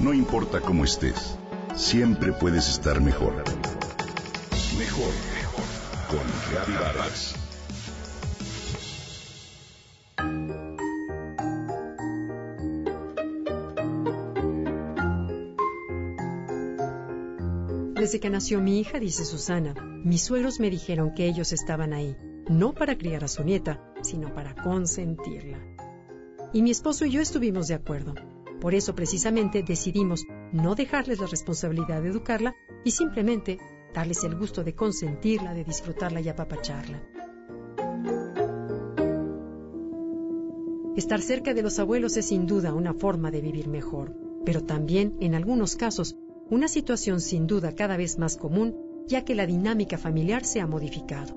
No importa cómo estés, siempre puedes estar mejor. Mejor, mejor. Con Reavivadas. Desde que nació mi hija, dice Susana, mis suegros me dijeron que ellos estaban ahí, no para criar a su nieta, sino para consentirla. Y mi esposo y yo estuvimos de acuerdo. Por eso precisamente decidimos no dejarles la responsabilidad de educarla y simplemente darles el gusto de consentirla, de disfrutarla y apapacharla. Estar cerca de los abuelos es sin duda una forma de vivir mejor, pero también, en algunos casos, una situación sin duda cada vez más común, ya que la dinámica familiar se ha modificado.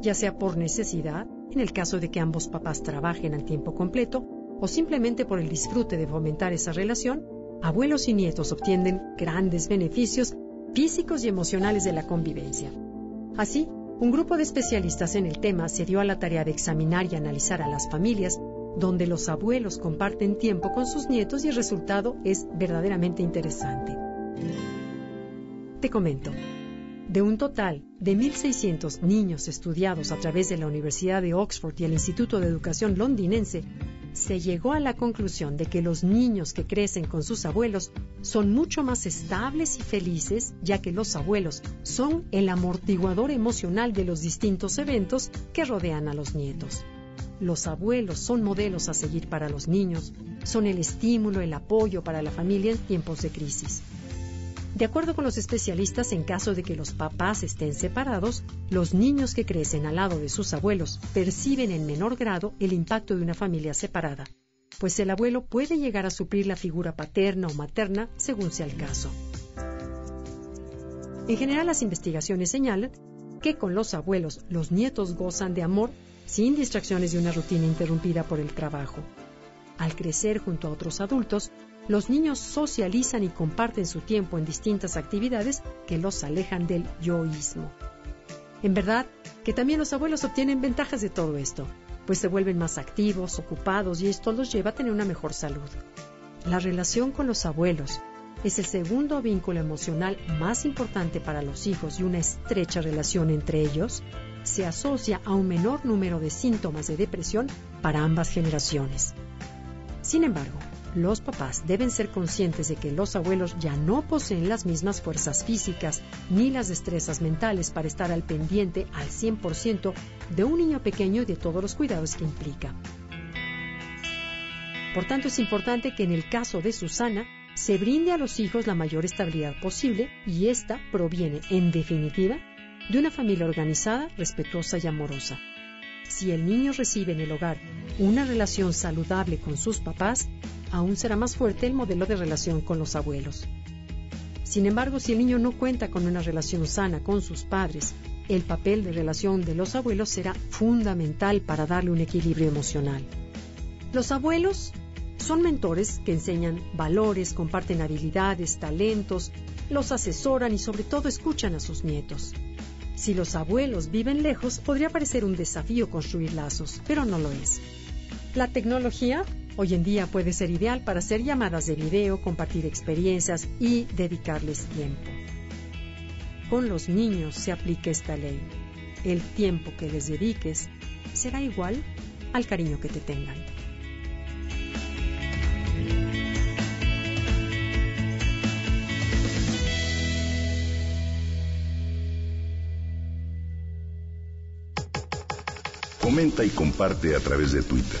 Ya sea por necesidad, en el caso de que ambos papás trabajen al tiempo completo, o simplemente por el disfrute de fomentar esa relación, abuelos y nietos obtienen grandes beneficios físicos y emocionales de la convivencia. Así, un grupo de especialistas en el tema se dio a la tarea de examinar y analizar a las familias donde los abuelos comparten tiempo con sus nietos y el resultado es verdaderamente interesante. Te comento, de un total de 1.600 niños estudiados a través de la Universidad de Oxford y el Instituto de Educación londinense, se llegó a la conclusión de que los niños que crecen con sus abuelos son mucho más estables y felices, ya que los abuelos son el amortiguador emocional de los distintos eventos que rodean a los nietos. Los abuelos son modelos a seguir para los niños, son el estímulo, el apoyo para la familia en tiempos de crisis. De acuerdo con los especialistas, en caso de que los papás estén separados, los niños que crecen al lado de sus abuelos perciben en menor grado el impacto de una familia separada, pues el abuelo puede llegar a suplir la figura paterna o materna según sea el caso. En general, las investigaciones señalan que con los abuelos los nietos gozan de amor sin distracciones de una rutina interrumpida por el trabajo. Al crecer junto a otros adultos, los niños socializan y comparten su tiempo en distintas actividades que los alejan del yoísmo. En verdad que también los abuelos obtienen ventajas de todo esto, pues se vuelven más activos, ocupados y esto los lleva a tener una mejor salud. La relación con los abuelos es el segundo vínculo emocional más importante para los hijos y una estrecha relación entre ellos se asocia a un menor número de síntomas de depresión para ambas generaciones. Sin embargo, los papás deben ser conscientes de que los abuelos ya no poseen las mismas fuerzas físicas ni las destrezas mentales para estar al pendiente al 100% de un niño pequeño y de todos los cuidados que implica. Por tanto, es importante que en el caso de Susana se brinde a los hijos la mayor estabilidad posible y esta proviene, en definitiva, de una familia organizada, respetuosa y amorosa. Si el niño recibe en el hogar una relación saludable con sus papás, aún será más fuerte el modelo de relación con los abuelos. Sin embargo, si el niño no cuenta con una relación sana con sus padres, el papel de relación de los abuelos será fundamental para darle un equilibrio emocional. Los abuelos son mentores que enseñan valores, comparten habilidades, talentos, los asesoran y sobre todo escuchan a sus nietos. Si los abuelos viven lejos, podría parecer un desafío construir lazos, pero no lo es. La tecnología hoy en día puede ser ideal para hacer llamadas de video, compartir experiencias y dedicarles tiempo. Con los niños se aplica esta ley. El tiempo que les dediques será igual al cariño que te tengan. Comenta y comparte a través de Twitter.